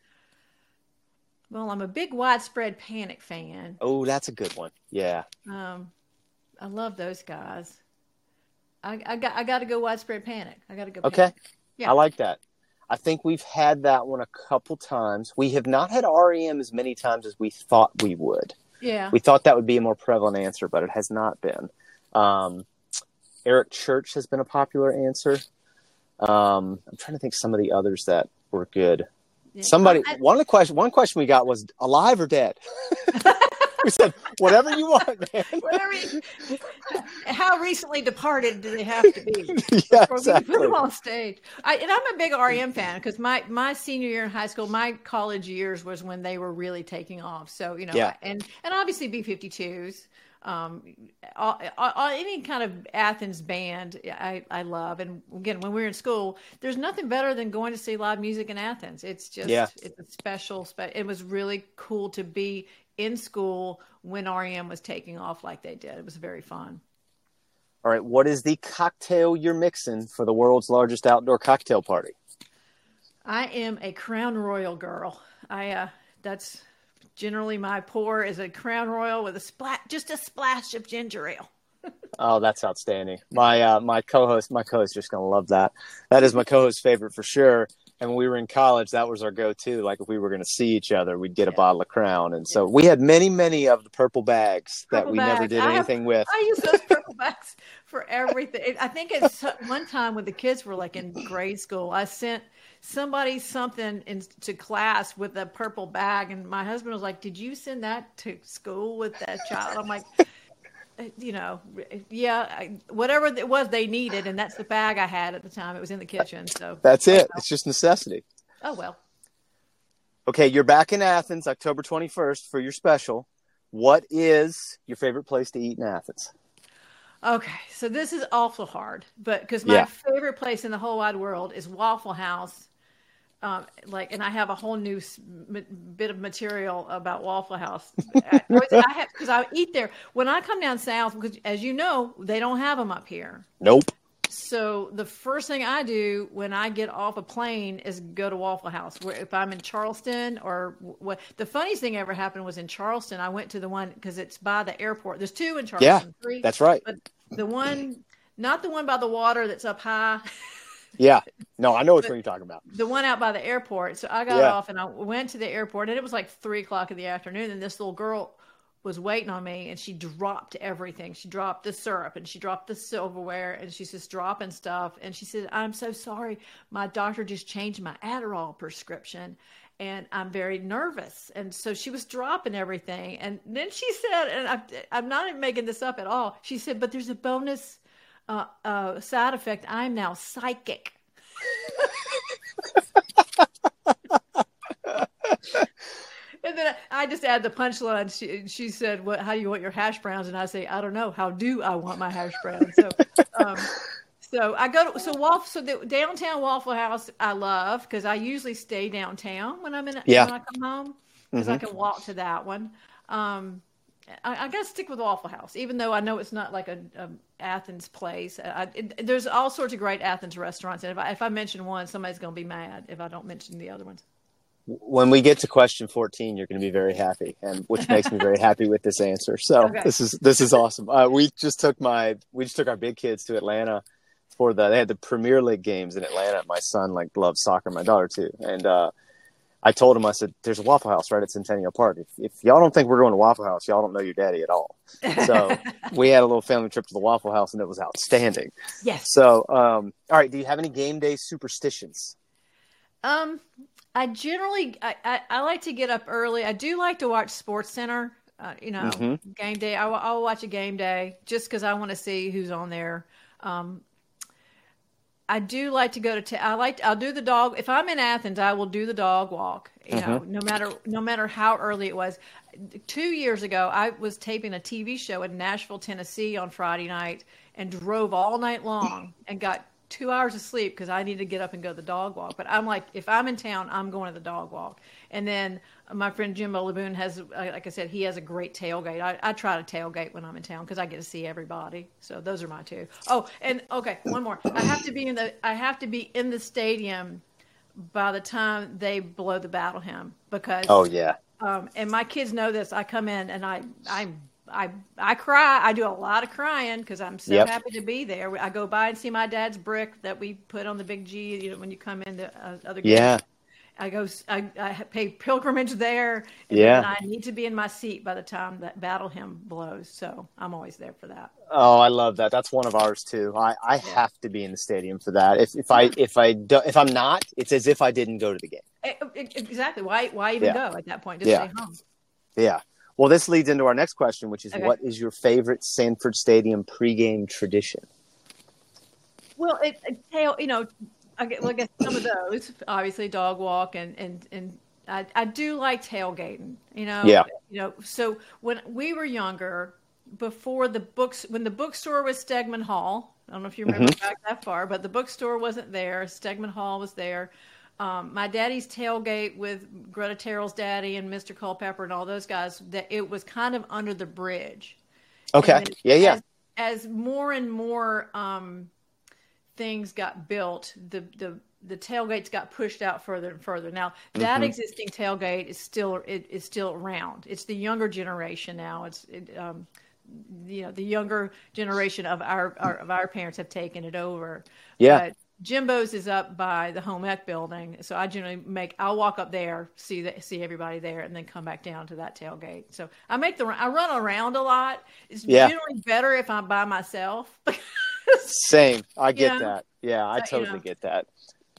Well, I'm a big widespread panic fan. Oh, that's a good one. Yeah. Um, I love those guys. I, I got I got to go widespread panic. I got to go. Okay. Yeah. I like that. I think we've had that one a couple times. We have not had REM as many times as we thought we would. Yeah. We thought that would be a more prevalent answer, but it has not been. Um, Eric Church has been a popular answer. Um, I'm trying to think some of the others that were good. Yeah. Somebody, I- one of the question, one question we got was alive or dead. we said whatever you want, man. whatever. you- how recently departed do they have to be? yeah, we put them on stage. I, and I'm a big REM fan because my my senior year in high school, my college years was when they were really taking off. So you know, Yeah. and and obviously B52s. Um, all, all, any kind of Athens band, I, I love. And again, when we were in school, there's nothing better than going to see live music in Athens. It's just, Yeah. it's a special. Spe- it was really cool to be in school when REM was taking off like they did. It was very fun. All right, what is the cocktail you're mixing for the world's largest outdoor cocktail party? I am a Crown Royal girl. I uh that's generally my pour is a Crown Royal with a splat just a splash of ginger ale. Oh, that's outstanding. My uh, my co-host, my co-host, just gonna love that. That is my co-host favorite for sure. And when we were in college, that was our go-to. Like if we were gonna see each other, we'd get a bottle of Crown, and so we had many, many of the purple bags that Purple we never bags. did I have- anything with. I use those purple bags for everything. I think it's one time when the kids were like in grade school, I sent somebody something into class with a purple bag, and my husband was like, "Did you send that to school with that child?" I'm like. "Uh, You know, yeah, whatever it was they needed, and that's the bag I had at the time. It was in the kitchen, so That's it. It's just necessity. oh well. Okay, you're back in Athens, October 21st for your special. what is your favorite place to eat in Athens? Okay, so this is awful hard, but because my Yeah. favorite place in the whole wide world is Waffle House. Um, like, and I have a whole new m- bit of material about Waffle House. I, I have because I eat there when I come down south. Because as you know, they don't have them up here. Nope. So the first thing I do when I get off a plane is go to Waffle House. Where if I'm in Charleston or what, the funniest thing ever happened was in Charleston. I went to the one because it's by the airport. There's two in Yeah, Charleston. three, That's right. but the one, not the one by the water that's up high, Yeah. No, I know which one you're talking about. the one out by the airport. So I got Yeah. off and I went to the airport, and it was like three o'clock in the afternoon. And this little girl was waiting on me, and she dropped everything. She dropped the syrup, and she dropped the silverware, and she's just dropping stuff. And she said, "I'm so sorry, my doctor just changed my Adderall prescription." And I'm very nervous, and so she was dropping everything. And then she said, and I'm not making this up at all. She said, "But there's a bonus uh, uh, side effect. I'm now psychic." And then I just add the punchline. She, she said, "What? How do you want your hash browns?" And I say, "I don't know. How do I want my hash browns?" So, um, so I go to so Waffle. So the downtown Waffle House I love because I usually stay downtown when I'm in Yeah. when I come home because I can walk to that one. Um, I, I got to stick with Waffle House, even though I know it's not like a, a Athens place. I, it, there's all sorts of great Athens restaurants, and if I, if I mention one, somebody's going to be mad if I don't mention the other ones. When we get to question 14, you're going to be very happy, and which makes me very happy with this answer. So Okay. this is this is awesome. Uh, we just took my we just took our big kids to Atlanta for the they had the Premier League games in Atlanta. My son like loves soccer, my daughter too, and uh, I told him I said, "There's a Waffle House right at Centennial Park. If, if y'all don't think we're going to Waffle House, y'all don't know your daddy at all." So we had a little family trip to the Waffle House, and it was outstanding. Yes. So, um, all right, do you have any game day superstitions? Um, I generally I, I, I like to get up early. I do like to watch Sports Center. Uh, you know, Mhm. game day. I, will- I'll watch a game day just because I want to see who's on there. Um, I do like to go to. ta- I like. I'll do the dog. If I'm in Athens, I will do the dog walk. You know, no matter no matter how early it was. Two years ago, I was taping a TV show in Nashville, Tennessee, on Friday night, and drove all night long and got two hours of sleep because I need to get up and go to the dog walk. But I'm like, if I'm in town, I'm going to the dog walk. And then my friend Jimbo Laboon has, uh, like I said, he has a great tailgate. I, I try to tailgate when I'm in town because I get to see everybody. So those are my two. Oh, and okay, one more. I have to be in the I have to be in the stadium by the time they blow the battle hymn because Oh yeah, um, and my kids know this. I come in and I I I I cry. I do a lot of crying because I'm so Yep. happy to be there. I go by and see my dad's brick that we put on the big G. You know, when you come into uh, other games. yeah. I go. I, I, pay pilgrimage there. And Yeah. I need to be in my seat by the time that battle hymn blows. So I'm always there for that. Oh, I love that. That's one of ours too. I, I have to be in the stadium for that. If if I if I do, if I'm not, it's as if I didn't go to the game. Exactly. Why? Why even Yeah. go at that point? Just Yeah. stay home. Yeah. Well, this leads into our next question, which is Okay. what is your favorite Sanford Stadium pregame tradition? Well, it, it tail, you know, I get, well, I guess some of those, obviously, dog walk, and and and I, I do like tailgating. You know, Yeah. You know, so when we were younger, before the books, when the bookstore was Stegeman Hall, I don't know if you remember mm-hmm. back that far, but the bookstore wasn't there. Stegeman Hall was there. Um, my daddy's tailgate with Greta Terrell's daddy and Mr. Culpepper and all those guys. That it was kind of under the bridge. Okay. Yeah, yeah. As, as more and more um, things got built, the the the tailgates got pushed out further and further. Now that Mm-hmm. existing tailgate is still it is still around. It's the younger generation now. It's it, um, you know the younger generation of our, our of our parents have taken it over. Yeah. But Jimbo's is up by the home ec building, so I generally make I'll walk up there, see that see everybody there, and then come back down to that tailgate. So I make the I run around a lot. It's Yeah. generally better if I'm by myself. Same. I get that. Yeah, I So, you totally know. get that.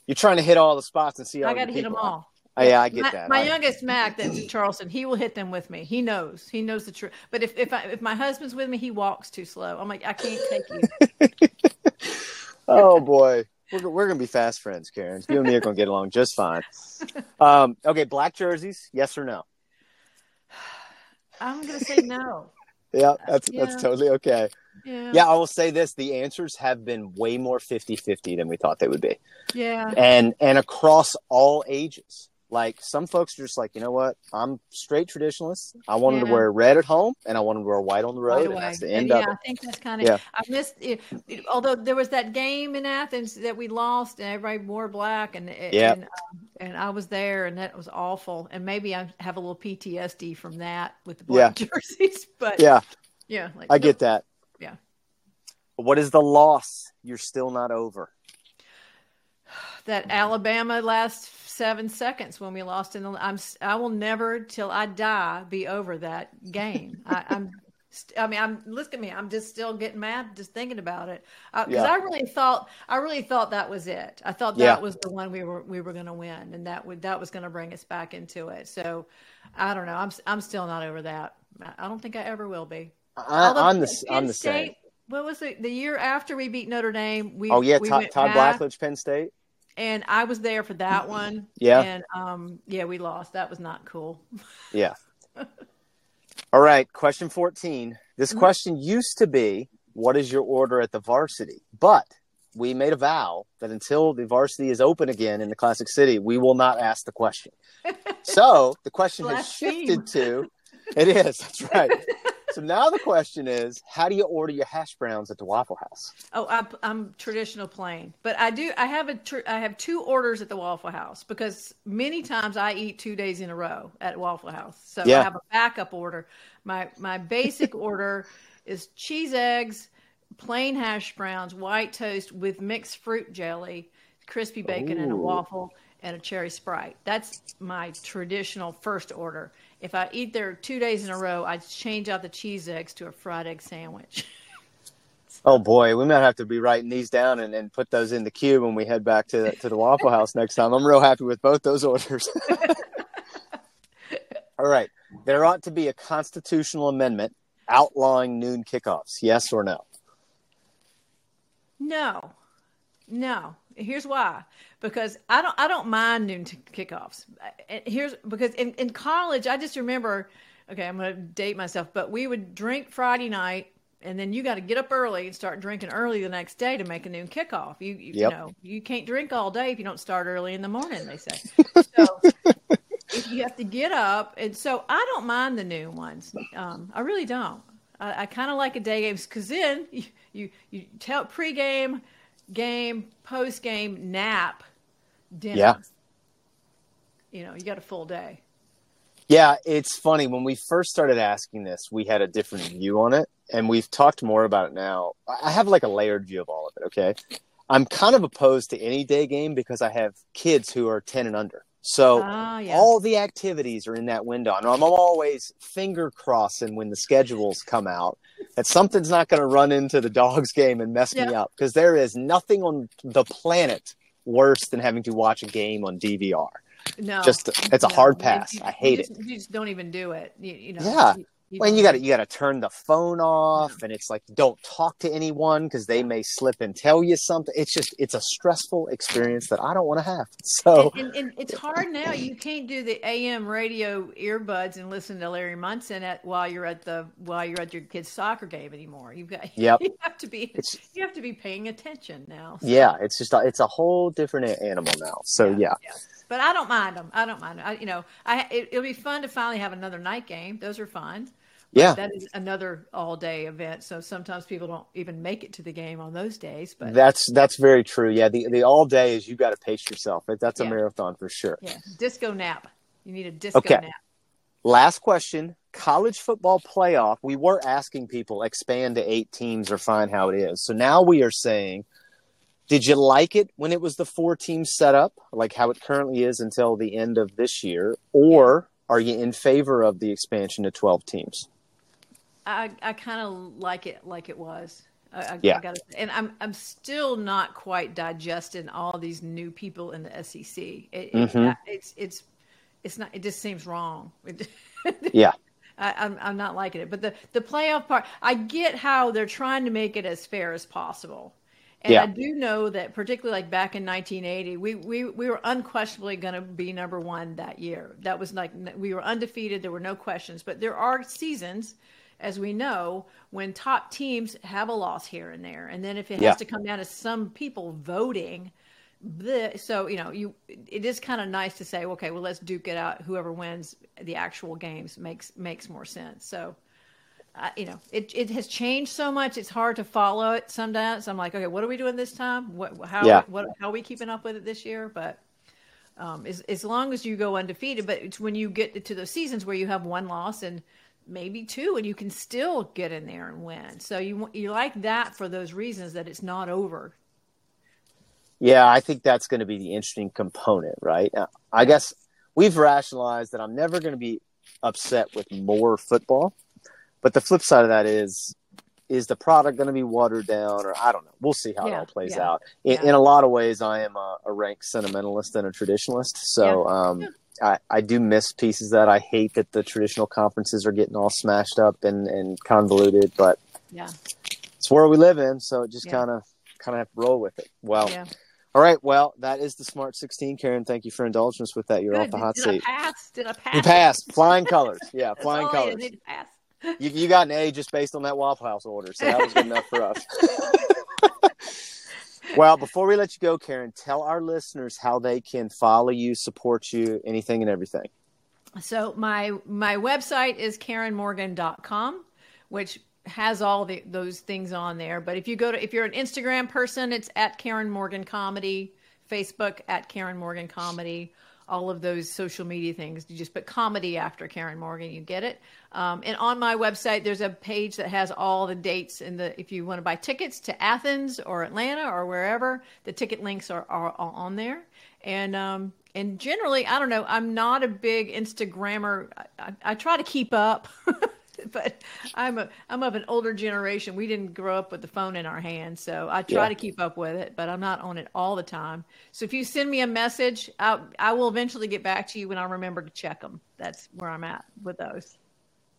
You're trying to hit all the spots and see all I got to hit them all. Oh, yeah, I get my, that. My I- youngest Mac, that's in Charleston, he will hit them with me. He knows. He knows the truth. But if if I, if my husband's with me, he walks too slow. I'm like, I can't take you. oh boy, we're, we're gonna be fast friends, Karen. You and me are gonna get along just fine. Um, okay, black jerseys, yes or no? I'm gonna say no. Yeah, that's Yeah. that's totally okay. Yeah. Yeah, I will say this: the answers have been way more 50-50 than we thought they would be, Yeah. and and across all ages. Like some folks are just like, you know what? I'm straight traditionalist. I wanted to wear red at home, and I wanted to wear white on the road, right and that's the And end yeah, of it. I think that's kind of. Yeah. I missed. It, it- although there was that game in Athens that we lost, and everybody wore black, and Yeah. and, um, and I was there, and that was awful. And maybe I have a little PTSD from that with the black jerseys. But Yeah, yeah, like, I get that. Yeah. What is the loss you're still not over? that Alabama last seven seconds when we lost in the. I'm. I will never till I die be over that game. I, I'm. I mean, I'm. Look at me. I'm just still getting mad just thinking about it uh, because Yeah. I really thought. I really thought that was it. I thought that Yeah. was the one we were we were going to win, and that would that was going to bring us back into it. So, I don't know. I'm. I'm still not over that. I don't think I ever will be. I, Although I'm the I'm the same. State- What was it? The year after we beat Notre Dame, we Oh yeah, we Todd, Todd Blackledge, Penn State. And I was there for that one. Yeah. And um, yeah, we lost. That was not cool. Yeah. All right, question 14. This Mm-hmm. question used to be what is your order at the varsity? But we made a vow that until the varsity is open again in the Classic City, we will not ask the question. So the question has shifted to it is, that's right. so now the question is how do you order your hash browns at the Waffle House? Oh, I, I'm traditional plain, but I do. I have a. Tr- I have two orders at the Waffle House because many times I eat two days in a row at Waffle House. So Yeah. I have a backup order. My my basic order is cheese eggs, plain hash browns, white toast with mixed fruit jelly, crispy bacon, and a waffle and a cherry sprite. That's my traditional first order. If I eat there two days in a row, I change out the cheese eggs to a fried egg sandwich. Oh boy, we might have to be writing these down and, and put those in the queue when we head back to to the Waffle House next time. I'm real happy with both those orders. All right, there ought to be a constitutional amendment outlawing noon kickoffs. Yes or no? No, no. Here's why. Because I don't. I don't mind noon t- kickoffs. Here's because in, in college, I just remember. Okay, I'm going to date myself, but we would drink Friday night, and then you got to get up early and start drinking early the next day to make a noon kickoff. You you, Yep. you know you can't drink all day if you don't start early in the morning. They say. So if you have to get up, and so I don't mind the noon ones. Um, I really don't. I, I kind of like a day games because then you, you you tell pregame, game, post game, nap, dinner. Yeah. You know, you got a full day. Yeah, it's funny. When we first started asking this, we had a different view on it, and we've talked more about it now. I I have like a layered view of all of it, okay? I'm kind of opposed to any day game because I have kids who are 10 and under. So Ah, yeah. all the activities are in that window. And I'm always finger crossing when the schedules come out that something's not going to run into the dogs game and mess me up because there is nothing on the planet worse than having to watch a game on DVR. no, Just it's a no. hard pass. you- I hate you it. You just don't even do it. You, you know. Yeah. You, you When you got to you got to turn the phone off, and it's like don't talk to anyone because they may slip and tell you something. It's just it's a stressful experience that I don't want to have. So and, and, and it's hard now. You can't do the AM radio earbuds and listen to Larry Munson at while you're at the while you're at your kid's soccer game anymore. You've got Yep. you have to be It's- you have to be paying attention now. yeah, it's just a, it's a whole different animal now. So yeah, But I don't mind them. I don't mind 'em. I, you know, I it, it'll be fun to finally have another night game. Those are fun. Yeah, That is another all day event. So sometimes people don't even make it to the game on those days. But that's that's very true. Yeah, the the all day is you've got to pace yourself. That's a Yeah. marathon for sure. yeah, disco nap. You need a disco Okay. nap. Last question: College football playoff. We were asking people expand to eight teams or find how it is. So now we are saying, did you like it when it was the four teams set up, like how it currently is until the end of this year, or are you in favor of the expansion to twelve teams? I, I kind of like it like it was. I, I, Yeah. I gotta, and I'm I'm still not quite digesting all these new people in the SEC. It, it- Mhm. it's it's it's not. It just seems wrong. Yeah, I, I'm I'm not liking it. But the the playoff part, I get how they're trying to make it as fair as possible, And Yeah. I do know that, particularly like back in 1980, we we, we were unquestionably going to be number one that year. That was like we were undefeated. There were no questions. But there are seasons, as we know, when top teams have a loss here and there, and then if it Yeah. has to come down to some people voting, the so you know you it is kind of nice to say, okay, well let's duke it out. Whoever wins the actual games makes makes more sense. So uh, you know, it, it has changed so much. It's hard to follow it sometimes. I'm like, okay, what are we doing this time? What, how, Yeah. what, how are we keeping up with it this year? But um, as, as long as you go undefeated, but it's when you get to those seasons where you have one loss and maybe two, and you can still get in there and win. So you you like that for those reasons that it's not over. Yeah, I think that's going to be the interesting component, right? I guess we've rationalized that I'm never going to be upset with more football, but the flip side of that is is the product going to be watered down or I don't know. We'll see how it all plays yeah, out. In, yeah. in a lot of ways, I am a, a rank sentimentalist and a traditionalist, so um, I, I do miss pieces that I hate that the traditional conferences are getting all smashed up and, and convoluted, but Yeah, it's where we live in, so it just kind of kind of have to roll with it. Well, yeah. all right. Well, that is the Smart 16. Karen, thank you for indulging us with that. You're Good. off the hot did, seat. I pass? Did I pass? You passed. Flying colors. Yeah, flying colors. need to pass. You, you got an A just based on that Waffle House order, so that was good enough for us. well, before we let you go, Karen, tell our listeners how they can follow you, support you, anything and everything. So my my website is karenmorgan.com, which has all the, those things on there. But if you go to if you're an Instagram person, it's at Karen Morgan Comedy, Facebook at Karen Morgan Comedy, all of those social media things. You just put comedy after Karen Morgan, you get it. Um, and on my website, there's a page that has all the dates and the if you want to buy tickets to Athens or Atlanta or wherever, the ticket links are, are, are on there. And um, and generally, I don't know. I'm not a big Instagrammer. I, I, I try to keep up, but I'm a I'm of an older generation. We didn't grow up with the phone in our hands, so I try Yeah. to keep up with it. But I'm not on it all the time. So if you send me a message, I I will eventually get back to you when I remember to check them. That's where I'm at with those.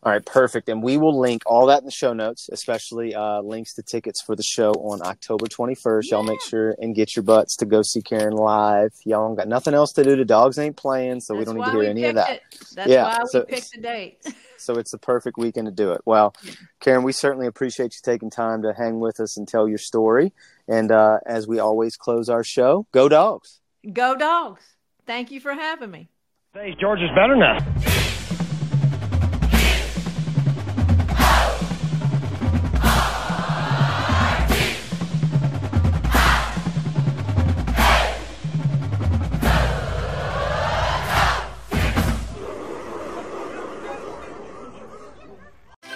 All right, perfect. And we will link all that in the show notes, especially uh, links to tickets for the show on October 21st. Y'all make sure and get your butts to go see Karen live. Y'all ain't got nothing else to do. The dogs ain't playing, so we don't need to hear any of that. It. That's Yeah, why we so- picked the date. So it's the perfect weekend to do it. Well, Karen, we certainly appreciate you taking time to hang with us and tell your story. And uh, as we always close our show, go dogs. Go dogs! Thank you for having me. Hey, George is better now.